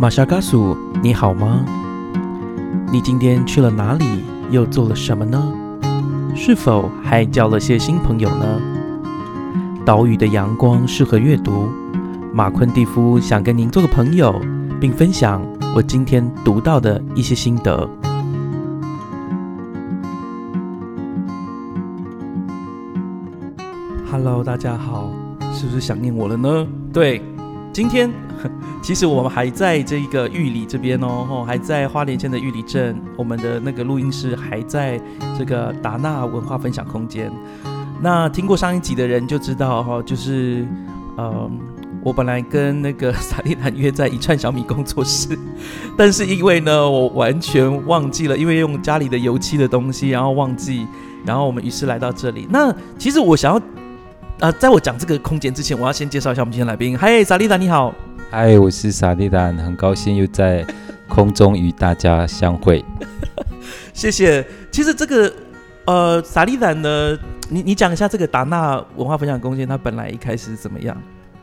马夏嘎苏，你好吗？你今天去了哪里？又做了什么呢？是否还交了些新朋友呢？岛屿的阳光适合阅读。马昆蒂夫想跟您做个朋友，并分享我今天读到的一些心得。Hello，大家好，是不是想念我了呢？对，今天其实我们还在这个玉里这边哦，还在花莲县的玉里镇，我们的那个录音室还在这个达纳文化分享空间。那听过上一集的人就知道哈，就是呃，我本来跟那个 萨利兰约在一串小米工作室，但是因为呢，我完全忘记了，因为用家里的油漆的东西，然后忘记，然后我们于是来到这里。那其实我想要，呃，在我讲这个空间之前，我要先介绍一下我们今天来宾。嗨，萨利达你好。嗨，我是萨利达，很高兴又在空中与大家相会。谢谢。其实这个呃，萨利达呢，你你讲一下这个达纳文化分享空间，它本来一开始怎么样？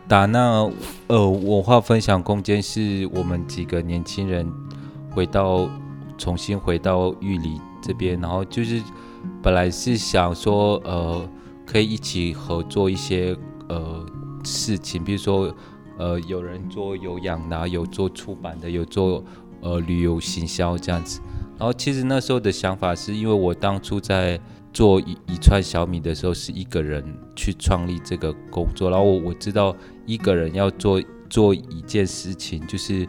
达纳呃文化分享空间是我们几个年轻人回到重新回到玉里这边，然后就是本来是想说呃可以一起合作一些呃事情，比如说呃有人做有氧的，有做出版的，有做呃旅游行销这样子。然后其实那时候的想法是因为我当初在。做一一串小米的时候，是一个人去创立这个工作。然后我我知道一个人要做做一件事情，就是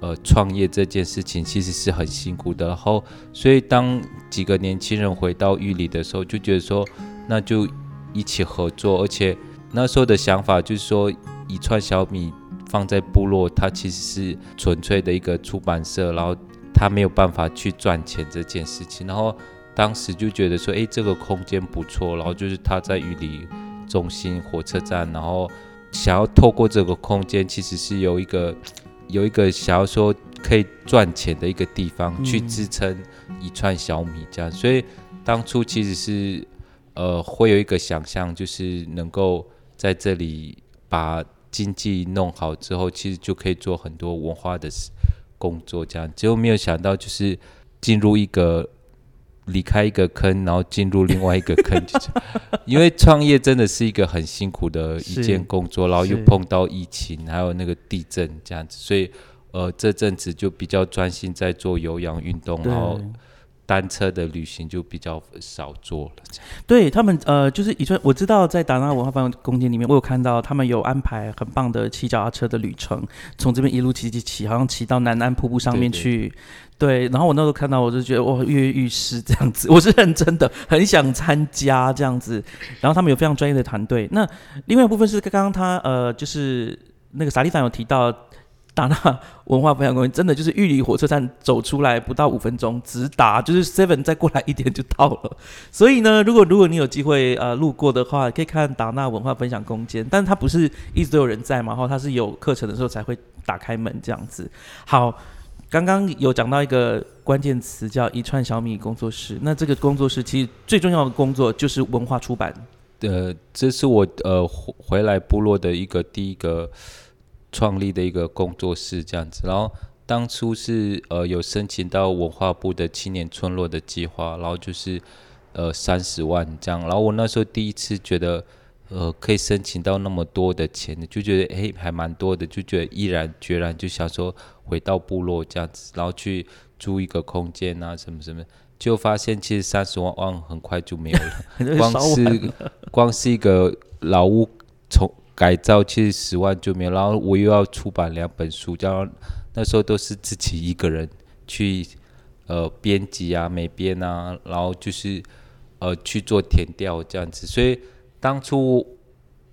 呃创业这件事情，其实是很辛苦的。然后所以当几个年轻人回到玉里的时候，就觉得说那就一起合作。而且那时候的想法就是说，一串小米放在部落，它其实是纯粹的一个出版社，然后它没有办法去赚钱这件事情。然后当时就觉得说，哎，这个空间不错，然后就是他在玉里中心火车站，然后想要透过这个空间，其实是有一个 有一个想要说可以赚钱的一个地方去支撑一串小米这样，所以当初其实是呃会有一个想象，就是能够在这里把经济弄好之后，其实就可以做很多文化的工作这样，结果没有想到就是进入一个。离开一个坑，然后进入另外一个坑，因为创业真的是一个很辛苦的一件工作，然后又碰到疫情，还有那个地震这样子，所以呃这阵子就比较专心在做有氧运动，然后。单车的旅行就比较少做了。对他们，呃，就是以前我知道在达纳文化分享空间里面，我有看到他们有安排很棒的骑脚踏车的旅程，从这边一路骑骑骑，好像骑到南安瀑布上面去。对，然后我那时候看到，我就觉得哇，跃跃欲试这样子，我是认真的，很想参加这样子。然后他们有非常专业的团队。那另外一部分是刚刚他呃，就是那个萨利凡有提到。达纳文化分享公园真的就是玉里火车站走出来不到五分钟，直达就是 Seven 再过来一点就到了。所以呢，如果如果你有机会呃路过的话，可以看达纳文化分享空间，但它不是一直都有人在嘛，然后它是有课程的时候才会打开门这样子。好，刚刚有讲到一个关键词叫一串小米工作室，那这个工作室其实最重要的工作就是文化出版。呃，这是我呃回来部落的一个第一个。创立的一个工作室这样子，然后当初是呃有申请到文化部的青年村落的计划，然后就是呃三十万这样，然后我那时候第一次觉得呃可以申请到那么多的钱，就觉得诶还蛮多的，就觉得毅然决然就想说回到部落这样子，然后去租一个空间啊什么什么，就发现其实三十万万很快就没有了，光是光是一个老屋从。改造其实十万就没有，然后我又要出版两本书，这样那时候都是自己一个人去呃编辑啊、美编啊，然后就是呃去做填调这样子。所以当初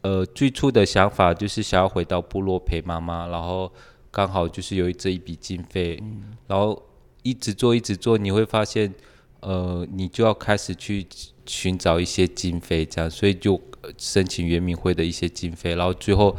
呃最初的想法就是想要回到部落陪妈妈，然后刚好就是有这一笔经费，然后一直做一直做，你会发现呃你就要开始去寻找一些经费，这样所以就。申请圆明会的一些经费，然后最后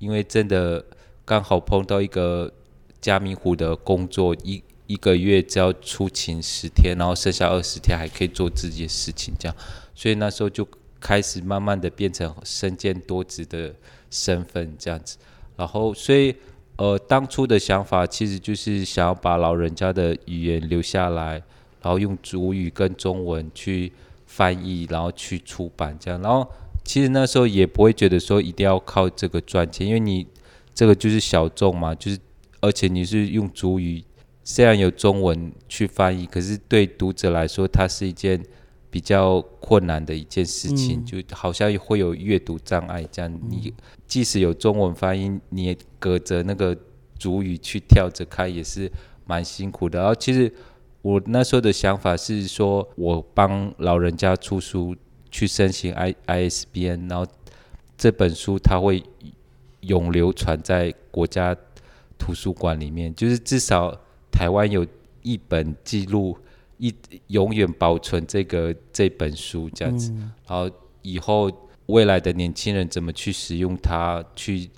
因为真的刚好碰到一个加明湖的工作，一一个月只要出勤十天，然后剩下二十天还可以做自己的事情，这样，所以那时候就开始慢慢的变成身兼多职的身份这样子，然后所以呃，当初的想法其实就是想要把老人家的语言留下来，然后用主语跟中文去翻译，然后去出版这样。然后其实那时候也不会觉得说一定要靠这个赚钱，因为你这个就是小众嘛，就是而且你是用主语，虽然有中文去翻译，可是对读者来说，它是一件比较困难的一件事情，就好像会有阅读障碍这样。你即使有中文翻译，你也隔着那个主语去跳着看，也是蛮辛苦的。然后其实我那时候的想法是说，我帮老人家出书。去申请 I ISBN，然后这本书它会永流传在国家图书馆里面，就是至少台湾有一本记录，一永远保存这个这本书这样子。然后以后未来的年轻人怎么去使用它，去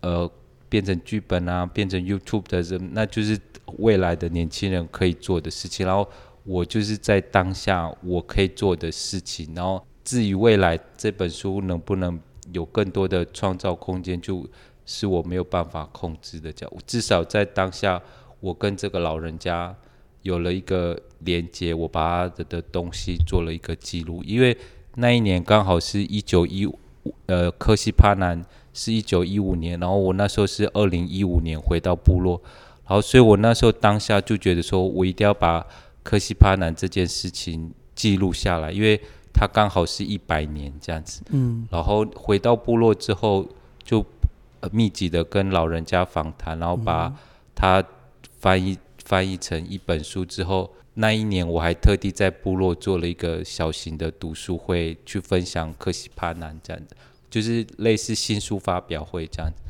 呃变成剧本啊，变成 YouTube 的人，那就是未来的年轻人可以做的事情。然后。我就是在当下我可以做的事情，然后至于未来这本书能不能有更多的创造空间，就是我没有办法控制的。叫至少在当下，我跟这个老人家有了一个连接，我把他的的东西做了一个记录。因为那一年刚好是一九一五，呃，科西帕南是一九一五年，然后我那时候是二零一五年回到部落，然后所以我那时候当下就觉得说我一定要把。科西帕南这件事情记录下来，因为它刚好是一百年这样子。嗯，然后回到部落之后，就密集的跟老人家访谈，然后把它翻译翻译成一本书之后，那一年我还特地在部落做了一个小型的读书会，去分享科西帕南这样子，就是类似新书发表会这样子。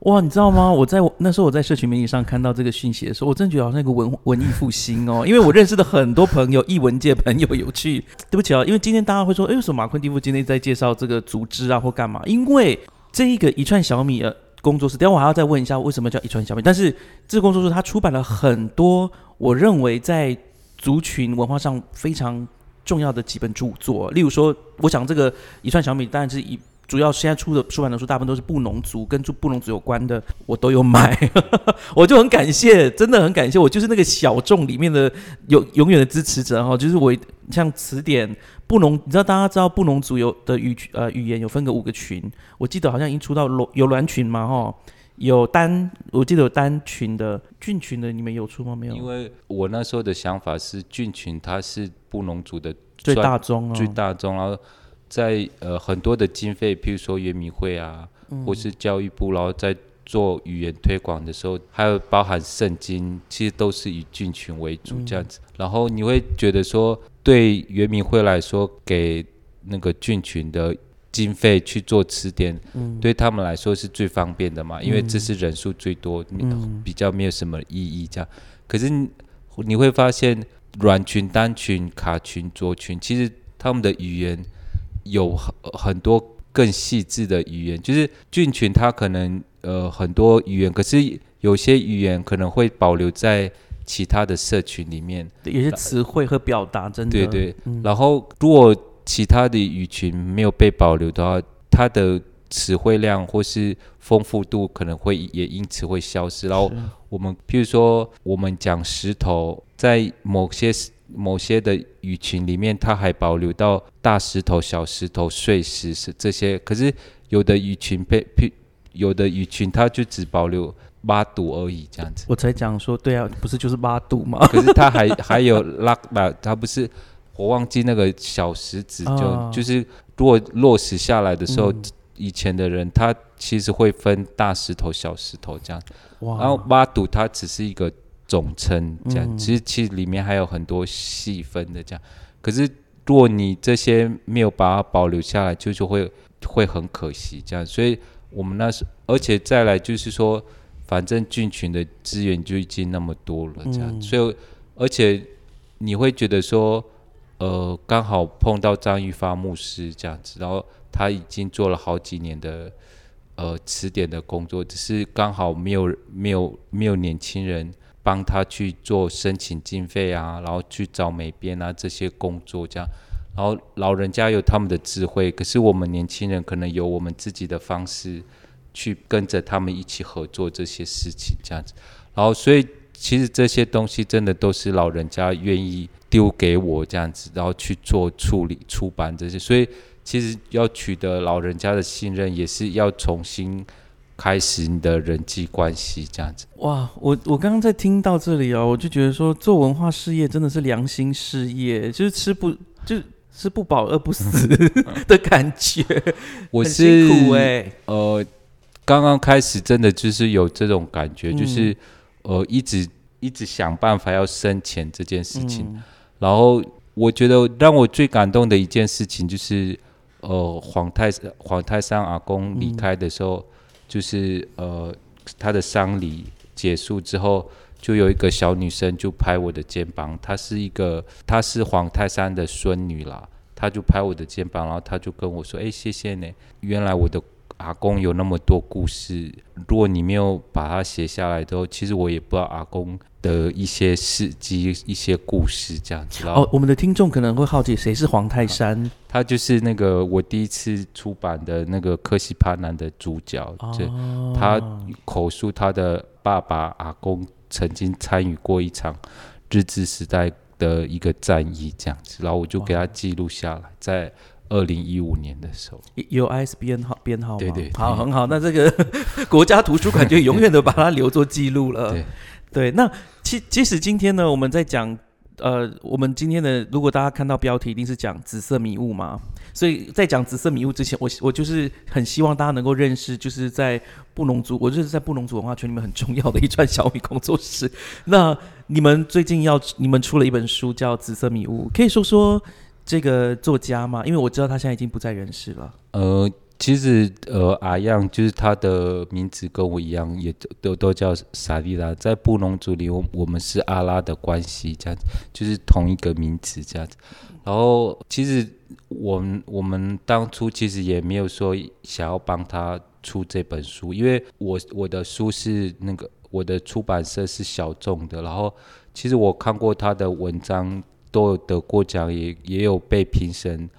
哇，你知道吗？我在那时候我在社群媒体上看到这个讯息的时候，我真觉得好像一个文 文艺复兴哦。因为我认识的很多朋友，译文界朋友有去。对不起啊，因为今天大家会说，哎，为什么马昆蒂夫今天在介绍这个组织啊，或干嘛？因为这一个一串小米的工作室，等下我还要再问一下，为什么叫一串小米？但是这个工作室它出版了很多我认为在族群文化上非常重要的几本著作，例如说，我想这个一串小米当然是一。主要现在出的出版的书，大部分都是布农族跟住布农族有关的，我都有买，我就很感谢，真的很感谢，我就是那个小众里面的有永远的支持者哈，就是我像词典布农，你知道大家知道布农族有的语呃语言有分个五个群，我记得好像已经出到罗有鸾群嘛哈，有单我记得有单群的菌群的，你们有出吗？没有，因为我那时候的想法是菌群它是布农族的最大宗，最大宗，然后。在呃很多的经费，譬如说圆明会啊，或是教育部，然后在做语言推广的时候，还有包含圣经，其实都是以菌群为主这样子。然后你会觉得说，对圆明会来说，给那个菌群的经费去做词典，对他们来说是最方便的嘛，因为这是人数最多，比较没有什么意义这样。可是你会发现，软群、单群、卡群、浊群，其实他们的语言。有很很多更细致的语言，就是菌群它可能呃很多语言，可是有些语言可能会保留在其他的社群里面，有些词汇和表达真的对对。然后如果其他的语群没有被保留的话，它的词汇量或是丰富度可能会也因此会消失。然后我们譬如说我们讲石头，在某些。某些的鱼群里面，它还保留到大石头、小石头、碎石是这些，可是有的鱼群被，有的鱼群它就只保留八度而已，这样子。我才讲说，对啊，不是就是八度吗？可是它还还有拉拉，它不是，我忘记那个小石子，就就是如果落石下来的时候，以前的人他其实会分大石头、小石头这样，然后八度它只是一个。总称这样，其实其实里面还有很多细分的这样。可是如果你这些没有把它保留下来，就就会会很可惜这样。所以我们那时，而且再来就是说，反正菌群的资源就已经那么多了这样。所以而且你会觉得说，呃，刚好碰到张玉发牧师这样子，然后他已经做了好几年的呃词典的工作，只是刚好没有没有没有年轻人。帮他去做申请经费啊，然后去找美编啊这些工作，这样，然后老人家有他们的智慧，可是我们年轻人可能有我们自己的方式去跟着他们一起合作这些事情，这样子。然后，所以其实这些东西真的都是老人家愿意丢给我这样子，然后去做处理、出版这些。所以，其实要取得老人家的信任，也是要重新开始你的人际关系这样子。哇，我我刚刚在听到这里哦，我就觉得说做文化事业真的是良心事业，就是吃不就。吃不饱饿不死 的感觉，我是苦哎。呃，刚刚开始真的就是有这种感觉，就是呃一直一直想办法要生钱这件事情。然后我觉得让我最感动的一件事情就是，呃，黄太黄太山阿公离开的时候，就是呃他的丧礼结束之后。就有一个小女生就拍我的肩膀，她是一个，她是黄泰山的孙女啦，她就拍我的肩膀，然后她就跟我说：“哎，谢谢你，原来我的阿公有那么多故事，如果你没有把它写下来，都其实我也不知道阿公的一些事迹、一些故事这样子。”哦，我们的听众可能会好奇，谁是黄泰山？他就是那个我第一次出版的那个《科西帕南》的主角，就他口述他的爸爸阿公。曾经参与过一场日治时代的一个战役，这样子，然后我就给他记录下来，在二零一五年的时候，有 ISBN 号编号吗？对对，好，很好。那这个国家图书馆就永远的把它留作记录了。对对，那其即使今天呢，我们在讲。呃，我们今天的如果大家看到标题，一定是讲紫色迷雾嘛。所以在讲紫色迷雾之前，我我就是很希望大家能够认识，就是在布农族，我就是在布农族文化圈里面很重要的一串小米工作室。那你们最近要，你们出了一本书叫《紫色迷雾》，可以说说这个作家吗？因为我知道他现在已经不在人世了。呃。其实，呃，阿样就是他的名字跟我一样，也都都叫萨利拉。在布农族里，我我们是阿拉的关系，这样子，就是同一个名字这样子。然后，其实我们我们当初其实也没有说想要帮他出这本书，因为我我的书是那个我的出版社是小众的。然后，其实我看过他的文章，都有得过奖，也也有被评审。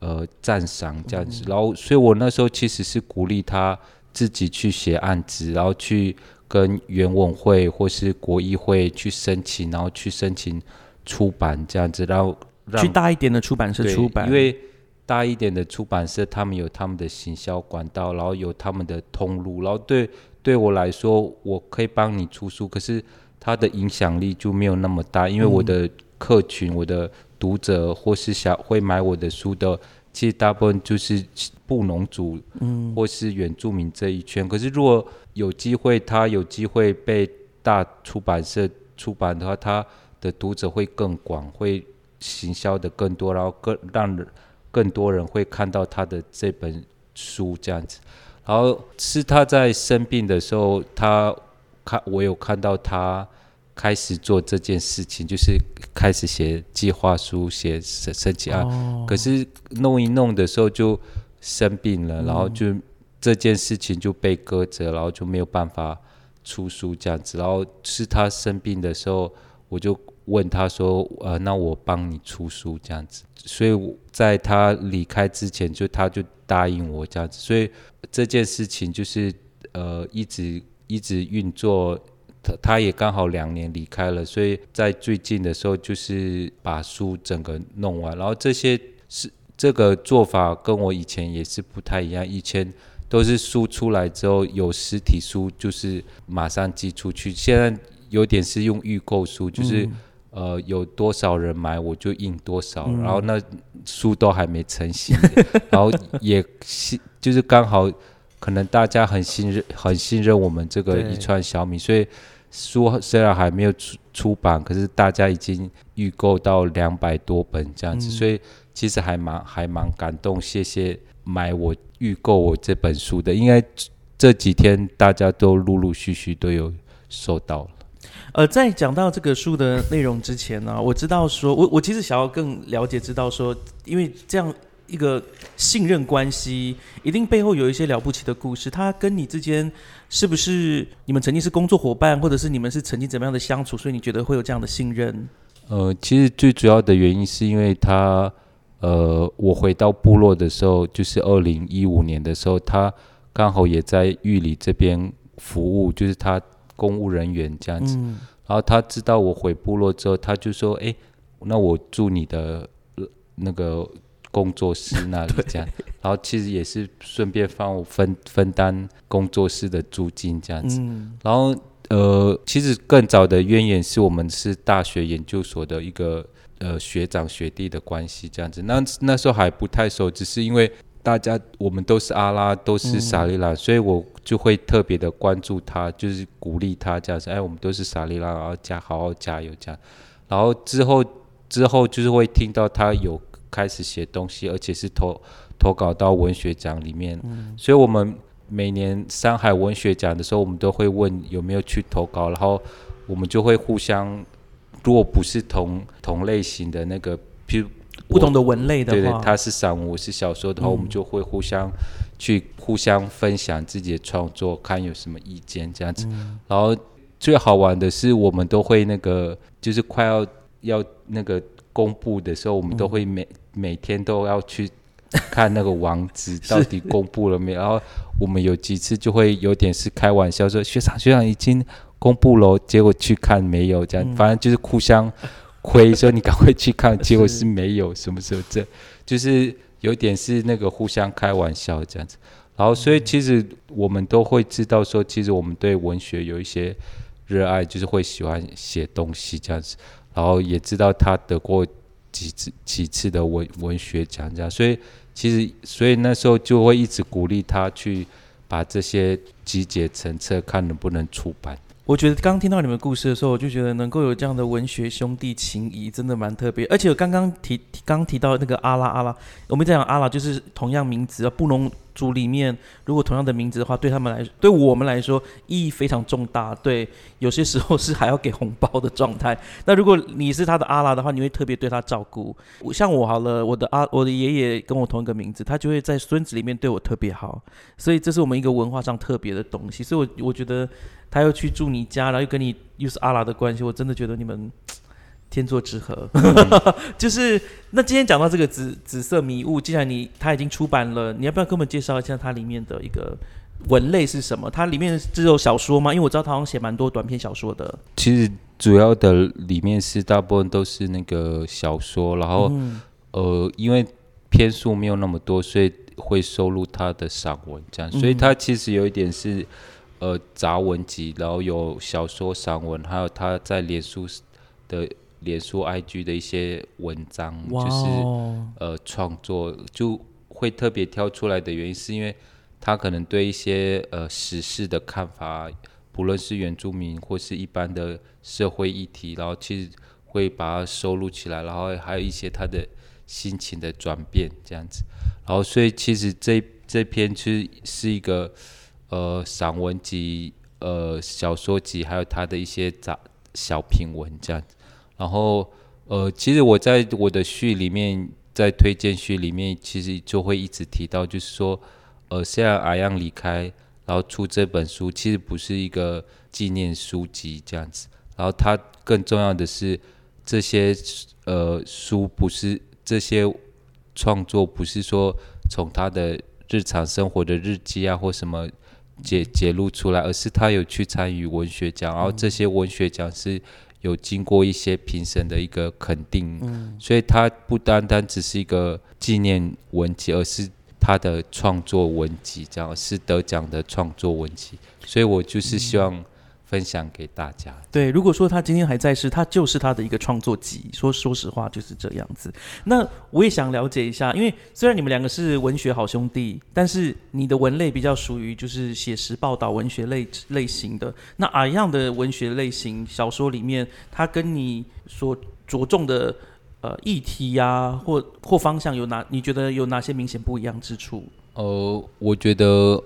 呃，赞赏这样子，然后，所以我那时候其实是鼓励他自己去写案子，然后去跟原文会或是国议会去申请，然后去申请出版这样子，然后去大一点的出版社出版，因为大一点的出版社他们有他们的行销管道，然后有他们的通路，然后对对我来说，我可以帮你出书，可是它的影响力就没有那么大，因为我的客群，我的。读者或是想会买我的书的，其实大部分就是布农族，嗯，或是原住民这一圈。可是如果有机会，他有机会被大出版社出版的话，他的读者会更广，会行销的更多，然后更让更多人会看到他的这本书这样子。然后是他在生病的时候，他看我有看到他。开始做这件事情，就是开始写计划书、写申申请案。可是弄一弄的时候就生病了，然后就这件事情就被搁着，然后就没有办法出书这样子。然后是他生病的时候，我就问他说：“呃，那我帮你出书这样子。”所以在他离开之前，就他就答应我这样子。所以这件事情就是呃一直一直运作。他他也刚好两年离开了，所以在最近的时候就是把书整个弄完。然后这些是这个做法跟我以前也是不太一样，以前都是书出来之后有实体书就是马上寄出去，现在有点是用预购书，就是呃有多少人买我就印多少，然后那书都还没成型，然后也信就是刚好。可能大家很信任、很信任我们这个一串小米，所以书虽然还没有出出版，可是大家已经预购到两百多本这样子，所以其实还蛮还蛮感动。谢谢买我预购我这本书的，应该这几天大家都陆陆续续都有收到了。呃，在讲到这个书的内容之前呢，我知道说，我我其实想要更了解，知道说，因为这样。一个信任关系，一定背后有一些了不起的故事。他跟你之间是不是你们曾经是工作伙伴，或者是你们是曾经怎么样的相处？所以你觉得会有这样的信任？呃，其实最主要的原因是因为他，呃，我回到部落的时候，就是二零一五年的时候，他刚好也在玉里这边服务，就是他公务人员这样子。嗯然后他知道我回部落之后，他就说：“哎，那我住你的呃那个工作室那里这样。”然后其实也是顺便帮我分分担工作室的租金这样子。嗯然后呃，其实更早的渊源是我们是大学研究所的一个呃学长学弟的关系这样子。那那时候还不太熟，只是因为大家我们都是阿拉，都是萨利拉，所以我就会特别的关注他，就是鼓励他这样子。哎，我们都是萨利拉，然后加好好加油这样。然后之后之后就是会听到他有开始写东西，而且是投投稿到文学奖里面，所以我们每年上海文学奖的时候，我们都会问有没有去投稿，然后我们就会互相，如果不是同同类型的那个，譬如不同的文类的话，对对，他是散文，我是小说的话，嗯。我们就会互相去互相分享自己的创作，看有什么意见这样子。嗯。然后最好玩的是，我们都会那个，就是快要要那个公布的时候，我们都会每、每天都要去 看那个网址到底公布了没有。然后我们有几次就会有点是开玩笑说，学长学长已经公布了，结果去看没有，这样、嗯反正就是互相亏，说你赶快去看，结果是没有，什么时候这 就是有点是那个互相开玩笑这样子。然后，所以其实我们都会知道说，其实我们对文学有一些热爱，就是会喜欢写东西这样子。然后也知道他得过几次几次的文文学奖这样，所以其实所以那时候就会一直鼓励他去把这些集结成册，看能不能出版。我觉得刚听到你们故事的时候，我就觉得能够有这样的文学兄弟情谊，真的蛮特别。而且我刚刚提刚提到那个阿拉阿拉，我们在讲阿拉就是同样名字啊，布农族里面如果同样的名字的话，对他们来对我们来说意义非常重大。对，有些时候是还要给红包的状态。那如果你是他的阿拉的话，你会特别对他照顾。像我好了，我的阿我的爷爷跟我同一个名字，他就会在孙子里面对我特别好，所以这是我们一个文化上特别的东西。所以我，我觉得他又去住你家，然后又跟你又是阿拉的关系，我真的觉得你们天作之合。就是那今天讲到这个紫紫色迷雾，既然你它已经出版了，你要不要跟我们介绍一下它里面的一个文类是什么？它里面只有小说吗？因为我知道他好像写蛮多短篇小说的。其实主要的里面是大部分都是那个小说，然后、嗯呃，因为篇数没有那么多，所以会收录他的散文这样，所以嗯他其实有一点是呃杂文集，然后有小说、散文，还有他在脸书的脸书 IG 的一些文章，就是哦，呃创作就会特别挑出来的原因，是因为他可能对一些呃时事的看法，不论是原住民或是一般的社会议题，然后其实会把它收录起来，然后还有一些他的心情的转变这样子，然后所以其实这这篇其实是一个呃散文集、呃小说集，还有他的一些杂小品文这样子。然后呃，其实我在我的序里面，在推荐序里面，其实就会一直提到，就是说，呃，虽然阿阳离开，然后出这本书，其实不是一个纪念书籍这样子。然后它更重要的是，这些呃书不是这些创作，不是说从他的日常生活的日记啊或什么揭揭露出来，而是他有去参与文学奖，然后这些文学奖是有经过一些评审的一个肯定，所以它不单单只是一个纪念文集，而是他的创作文集，这样是得奖的创作文集，所以我就是希望分享给大家。对，如果说他今天还在世，他就是他的一个创作集。说说实话，就是这样子。那我也想了解一下，因为虽然你们两个是文学好兄弟，但是你的文类比较属于就是写实报道文学类类型的。那阿样的文学类型小说里面，它跟你所着重的呃议题呀、或或方向有哪？你觉得有哪些明显不一样之处？呃，我觉得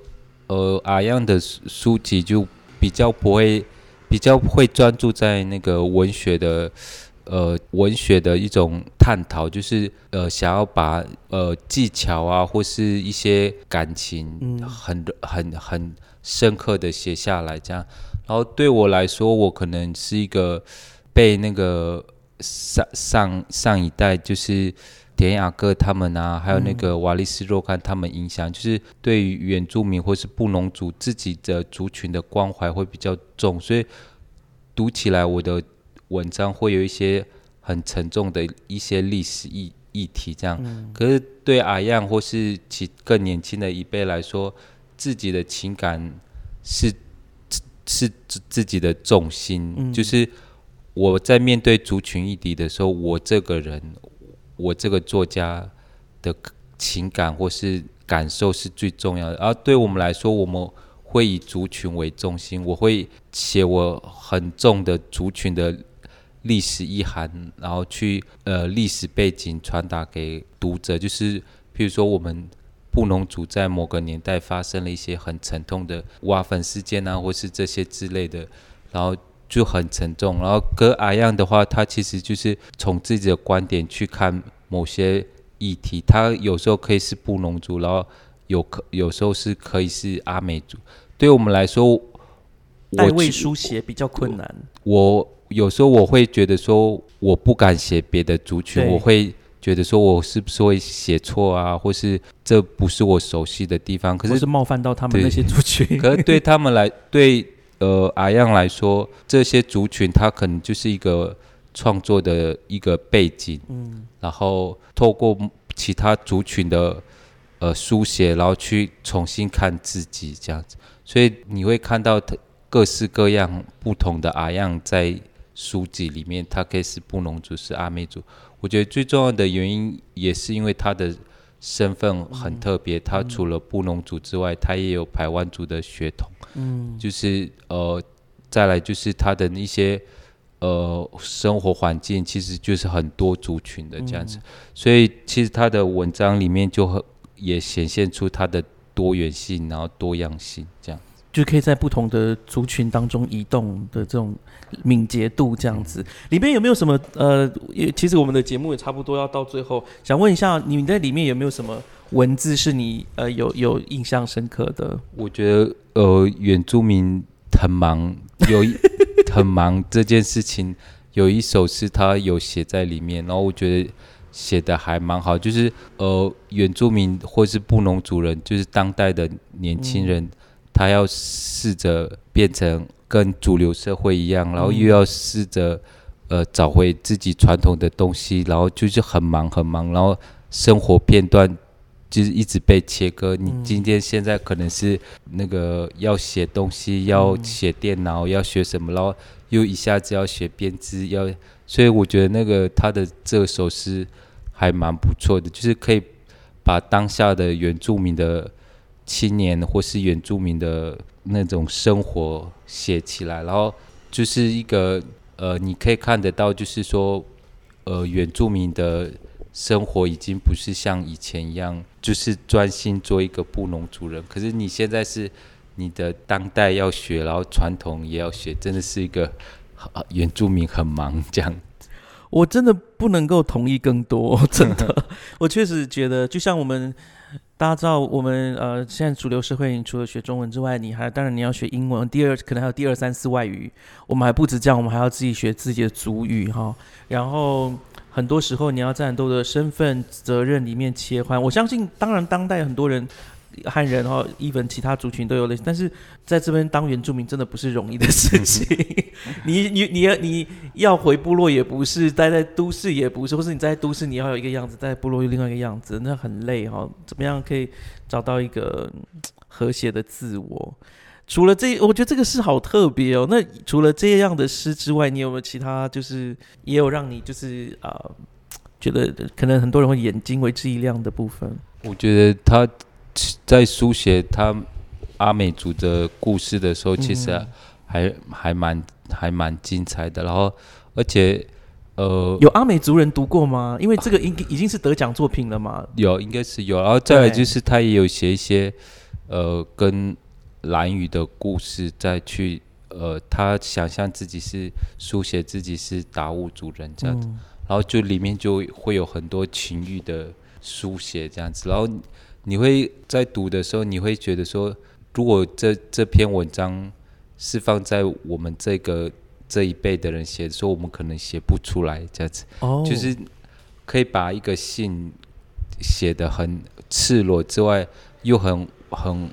呃阿样的书书籍就比较不会，比较会专注在那个文学的。呃，文学的一种探讨，就是呃，想要把呃技巧啊，或是一些感情，嗯很很很深刻的写下来，这样。然后对我来说，我可能是一个被那个上上上一代就是典雅各他们啊，还有那个瓦利斯若干他们影响，就是对于原住民或是布农族自己的族群的关怀会比较重，所以读起来我的文章会有一些很沉重的一些历史议议题这样。可是对阿样或是其更年轻的一辈来说，自己的情感是是自自己的重心，就是我在面对族群议题的时候，我这个人，我这个作家的情感或是感受是最重要的。而对我们来说，我们会以族群为中心，我会写我很重的族群的历史意涵，然后去呃历史背景传达给读者，就是譬如说我们。布农族在某个年代发生了一些很沉痛的挖坟事件啊，或是这些之类的，然后就很沉重。然后跟阿样的话，他其实就是从自己的观点去看某些议题，他有时候可以是布农族，然后有可有时候是可以是阿美族。对我们来说，代位书写比较困难。我有时候我会觉得说，我不敢写别的族群，我会。觉得说我是不是会写错啊，或是这不是我熟悉的地方，可是是冒犯到他们那些族群。可是对他们来，对呃阿样来说，这些族群它可能就是一个创作的一个背景，嗯，然后透过其他族群的呃书写，然后去重新看自己这样子，所以你会看到各式各样不同的阿样在书籍里面，他可以是布农族，是阿美族。我觉得最重要的原因也是因为他的身份很特别，他除了布农族之外，他也有排湾族的血统。嗯，就是呃，再来就是他的一些呃生活环境，其实就是很多族群的这样子，所以其实他的文章里面就很也显现出他的多元性，然后多样性这样。就可以在不同的族群当中移动的这种敏捷度，这样子里面有没有什么呃？也其实我们的节目也差不多要到最后，想问一下，你在里面有没有什么文字是你呃有有印象深刻的？我觉得呃，原住民很忙，有很忙这件事情，有一首诗他有写在里面，然后我觉得写的还蛮好，就是呃，原住民或是布农族人，就是当代的年轻人。他要试着变成跟主流社会一样，然后又要试着呃找回自己传统的东西，然后就是很忙很忙，然后生活片段就是一直被切割。你今天现在可能是那个要写东西，要写电脑，要学什么，然后又一下子要学编织，要所以我觉得那个他的这首诗还蛮不错的，就是可以把当下的原住民的。青年或是原住民的那种生活写起来，然后就是一个呃，你可以看得到，就是说，呃，原住民的生活已经不是像以前一样，就是专心做一个布农族人。可是你现在是你的当代要学，然后传统也要学，真的是一个原住民很忙这样。我真的不能够同意更多，真的，我确实觉得，就像我们。大家知道，我们呃，现在主流社会，除了学中文之外，你还当然你要学英文。第二，可能还有第二三四外语。我们还不止这样，我们还要自己学自己的族语哈。然后很多时候，你要在很多的身份责任里面切换。我相信，当然当代很多人。汉人哈，even 其他族群都有类似，但是在这边当原住民真的不是容易的事情。你你你要你要回部落也不是，待在都市也不是，或是你在都市你要有一个样子，在部落又另外一个样子，那很累哈。怎么样可以找到一个和谐的自我？除了这，我觉得这个诗好特别哦。那除了这样的诗之外，你有没有其他就是也有让你就是啊，觉得可能很多人会眼睛为之一亮的部分？我觉得他。在书写他阿美族的故事的时候，其实还还蛮还蛮精彩的。然后，而且呃，有阿美族人读过吗？因为这个 应已经是得奖作品了嘛。有，应该是有。然后再来就是他也有写一些呃跟蓝语的故事，再去呃他想象自己是书写自己是达悟族人这样子，然后就里面就会有很多情欲的书写这样子，然后。你会在读的时候，你会觉得说，如果这这篇文章是放在我们这个这一辈的人写的时候，我们可能写不出来这样子，哦，就是可以把一个信写的很赤裸之外，又很很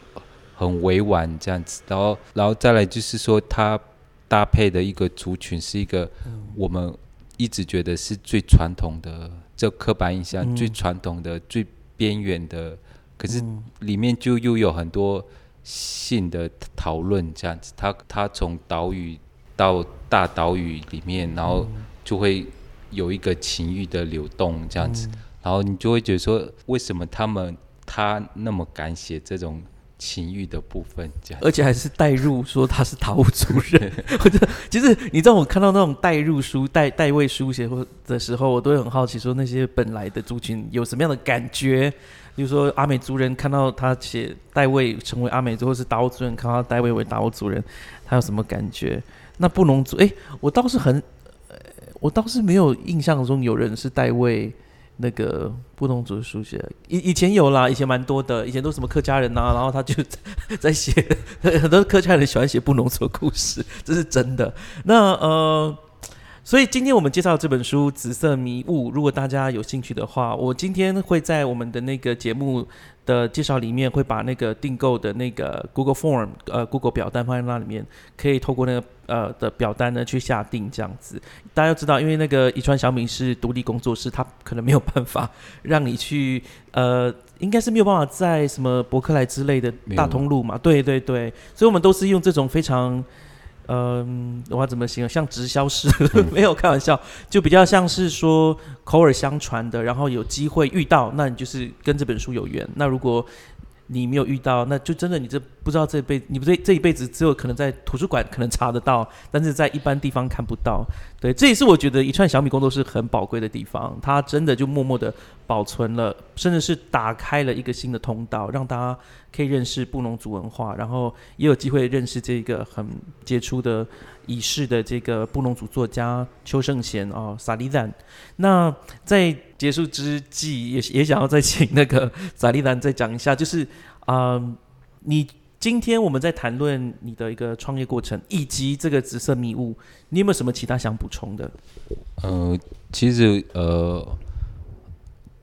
很委婉这样子，然后然后再来就是说，它搭配的一个族群是一个我们一直觉得是最传统的，这刻板印象、嗯。最传统的、最边缘的，可是嗯。里面就又有很多性的讨论这样子，他他从岛屿到大岛屿里面，然后就会有一个情欲的流动这样子，然后你就会觉得说，为什么他们他那么敢写这种情欲的部分这样？而且还是代入说他是达悟族人，我觉得其实你知道我看到那种代入书、代代位书写或的时候，我都会很好奇，说那些本来的族群有什么样的感觉。比如说阿美族人看到他写代位成为阿美族，或是达悟族人看到代位为达悟族人，他有什么感觉？那布农族，哎、我倒是很，我倒是没有印象中有人是代位那个布农族书写，以以前有啦，以前蛮多的，以前都什么客家人呐、然后他就 在写 很多客家人喜欢写布农族故事，这是真的。那呃，所以今天我们介绍这本书《紫色迷雾》，如果大家有兴趣的话，我今天会在我们的那个节目的介绍里面会把那个订购的那个 Google Form 呃 Google 表单放在那里面，可以透过那个呃的表单呢去下定这样子。大家要知道，因为那个宜川小米是独立工作室，他可能没有办法让你去呃，应该是没有办法在什么博客来之类的大通路嘛。对对对，所以我们都是用这种非常。嗯，我要怎么形容？像直销式，没有开玩笑，就比较像是说口耳相传的，然后有机会遇到，那你就是跟这本书有缘。那如果你没有遇到，那就真的你这不知道这辈子你不这这一辈子只有可能在图书馆可能查得到，但是在一般地方看不到。对，这也是我觉得一串小米工作室很宝贵的地方，它真的就默默的保存了，甚至是打开了一个新的通道，让大家可以认识布农族文化，然后也有机会认识这个很杰出的已逝的这个布农族作家邱圣贤哦，萨利丹。那在结束之际，也也想要再请那个萨利丹再讲一下，就是啊、你今天我们在谈论你的一个创业过程，以及这个紫色迷雾，你有没有什么其他想补充的？呃，其实呃，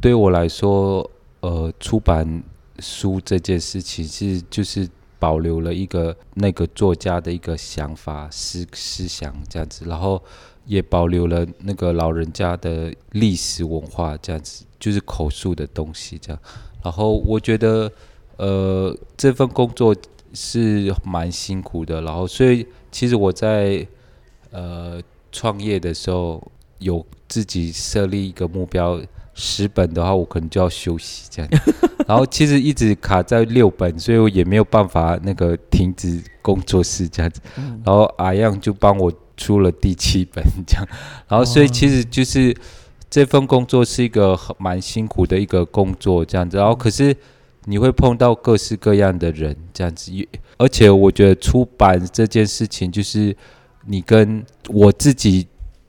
对我来说，呃，出版书这件事情是就是保留了一个那个作家的一个想法、思思想这样子，然后也保留了那个老人家的历史文化这样子，就是口述的东西这样。然后我觉得，呃，这份工作是蛮辛苦的，然后所以其实我在呃创业的时候有自己设立一个目标，十本的话我可能就要休息这样，然后其实一直卡在六本，所以我也没有办法那个停止工作室这样子，然后阿样就帮我出了第七本这样，然后所以其实就是这份工作是一个很蛮辛苦的一个工作这样子，然后可是。你会碰到各式各样的人，这样子，也而且我觉得出版这件事情，就是你跟我自己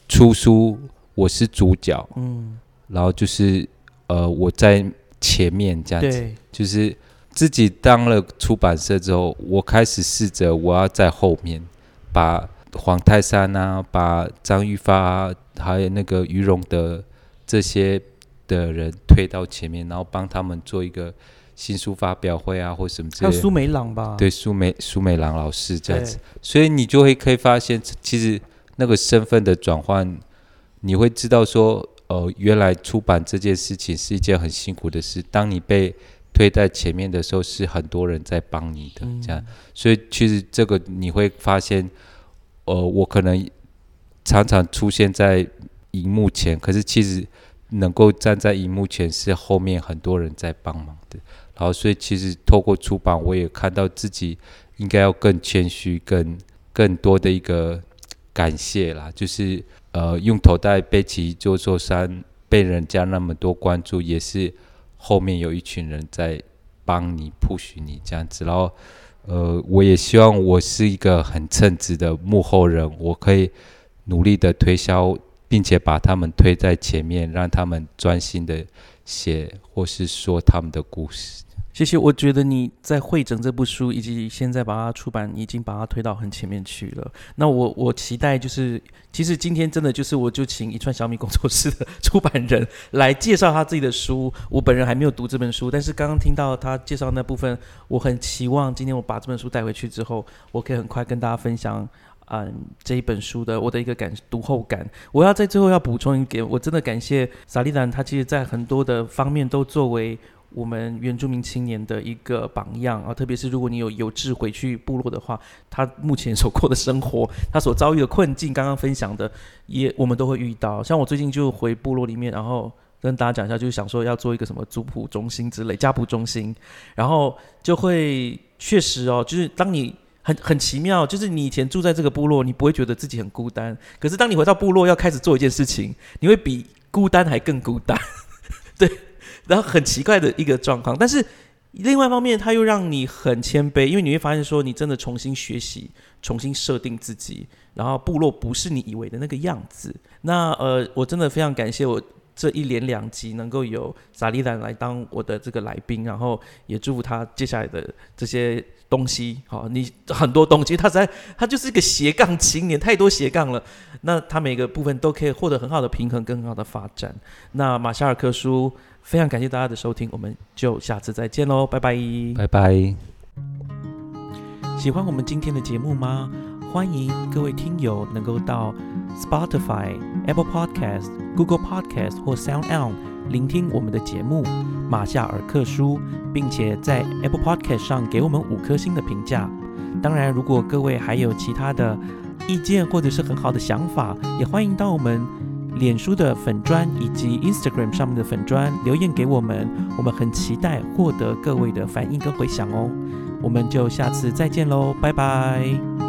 出书，我是主角，嗯，然后就是呃我在前面这样子，就是自己当了出版社之后，我开始试着我要在后面把黄泰山啊，把张玉发、啊，还有那个于荣德这些的人推到前面，然后帮他们做一个新书发表会啊，或什么之类的。还有苏梅朗吧？对苏梅苏梅郎老师这样子，所以你就会可以发现，其实那个身份的转换，你会知道说，呃，原来出版这件事情是一件很辛苦的事。当你被推在前面的时候，是很多人在帮你的，这样。所以其实这个你会发现，呃，我可能常常出现在荧幕前，可是其实能够站在荧幕前，是后面很多人在帮忙的。然后，所以其实透过出版，我也看到自己应该要更谦虚、更更多的一个感谢啦。就是呃，用头带背起一座座山，被人家那么多关注，也是后面有一群人在帮你、push 你这样子。然后，呃，我也希望我是一个很称职的幕后人，我可以努力的推销，并且把他们推在前面，让他们专心的写或是说他们的故事。谢谢。我觉得你在会整这部书，以及现在把它出版，已经把它推到很前面去了。那我我期待就是，其实今天真的就是，我就请一串小米工作室的出版人来介绍他自己的书。我本人还没有读这本书，但是刚刚听到他介绍那部分，我很期望今天我把这本书带回去之后，我可以很快跟大家分享，嗯，这一本书的我的一个感读后感。我要在最后要补充一点，我真的感谢萨利兰，他其实在很多的方面都作为。我们原住民青年的一个榜样啊，特别是如果你有有志回去部落的话，他目前所过的生活，他所遭遇的困境，刚刚分享的，也我们都会遇到。像我最近就回部落里面，然后跟大家讲一下，就是想说要做一个什么族谱中心之类、家谱中心，然后就会确实哦，就是当你很很奇妙，就是你以前住在这个部落，你不会觉得自己很孤单，可是当你回到部落要开始做一件事情，你会比孤单还更孤单，对。然后很奇怪的一个状况，但是另外一方面，他又让你很谦卑，因为你会发现说，你真的重新学习，重新设定自己，然后部落不是你以为的那个样子。那呃，我真的非常感谢我这一连两集能够有萨利兰来当我的这个来宾，然后也祝福他接下来的这些。东西好，你很多东西，他在他就是一个斜杠青年，太多斜杠了。那他每个部分都可以获得很好的平衡，更好的发展。那马夏尔克书非常感谢大家的收听，我们就下次再见喽，拜拜，拜拜。喜欢我们今天的节目吗？欢迎各位听友能够到 Spotify、Apple Podcast、Google Podcast 或 Sound On 聆听我们的节目《马夏尔克书》。并且在 Apple Podcast 上给我们五颗星的评价。当然，如果各位还有其他的意见或者是很好的想法，也欢迎到我们脸书的粉砖以及 Instagram 上面的粉砖留言给我们。我们很期待获得各位的反应跟回响哦。我们就下次再见喽，拜拜。